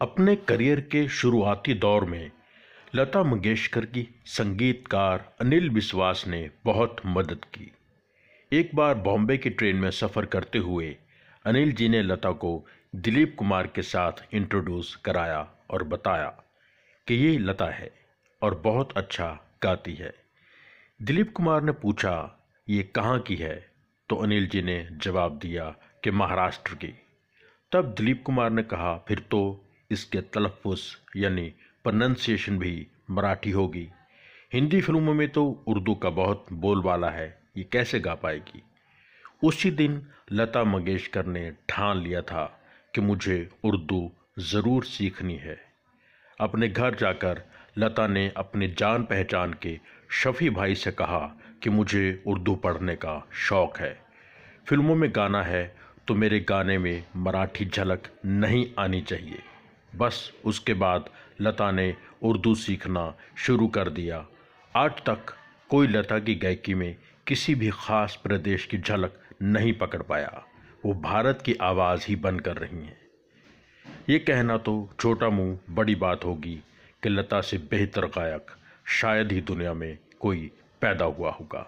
अपने करियर के शुरुआती दौर में लता मंगेशकर की संगीतकार अनिल विश्वास ने बहुत मदद की। एक बार बॉम्बे की ट्रेन में सफ़र करते हुए अनिल जी ने लता को दिलीप कुमार के साथ इंट्रोड्यूस कराया और बताया कि ये लता है और बहुत अच्छा गाती है। दिलीप कुमार ने पूछा, ये कहाँ की है? तो अनिल जी ने जवाब दिया कि महाराष्ट्र की। तब दिलीप कुमार ने कहा, फिर तो इसके तलफ़ुस, यानी प्रोनंसिएशन भी मराठी होगी। हिंदी फ़िल्मों में तो उर्दू का बहुत बोलबाला है, ये कैसे गा पाएगी? उसी दिन लता मंगेशकर ने ठान लिया था कि मुझे उर्दू ज़रूर सीखनी है। अपने घर जाकर लता ने अपने जान पहचान के शफ़ी भाई से कहा कि मुझे उर्दू पढ़ने का शौक़ है। फ़िल्मों में गाना है तो मेरे गाने में मराठी झलक नहीं आनी चाहिए। बस उसके बाद लता ने उर्दू सीखना शुरू कर दिया। आज तक कोई लता की गायकी में किसी भी ख़ास प्रदेश की झलक नहीं पकड़ पाया। वो भारत की आवाज़ ही बन कर रही हैं। ये कहना तो छोटा मुँह बड़ी बात होगी कि लता से बेहतर गायक शायद ही दुनिया में कोई पैदा हुआ होगा।